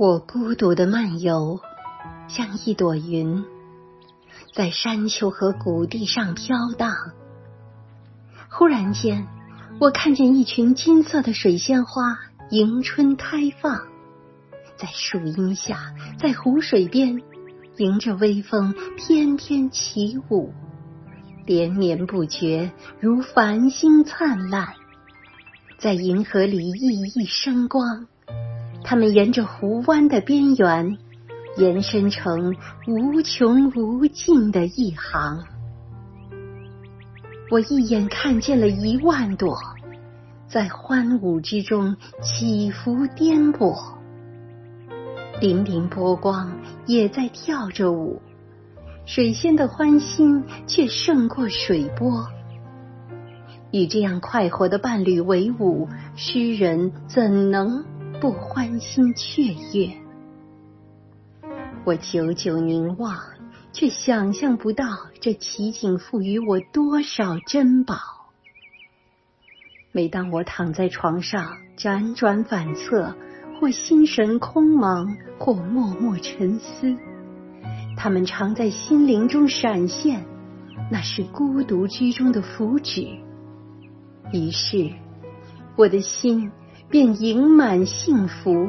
我孤独的漫游，像一朵云，在山丘和谷地上飘荡。忽然间，我看见一群金色的水仙花迎春开放，在树荫下，在湖水边，迎着微风翩翩起舞，连绵不绝，如繁星灿烂，在银河里熠熠生光。它们沿着湖湾的边缘，延伸成无穷无尽的一行。我一眼看见了一万朵，在欢舞之中起伏颠簸，粼粼波光也在跳着舞。水仙的欢心却胜过水波。与这样快活的伴侣为伍，诗人怎能？不欢欣雀跃，我久久凝望，却想象不到这奇景赋予我多少珍宝。每当我躺在床上辗转反侧，或心神空茫，或默默沉思，他们常在心灵中闪现，那是孤独居中的福祉。于是，我的心。便盈满幸福，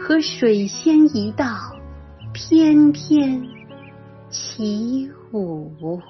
和水仙一道翩翩起舞。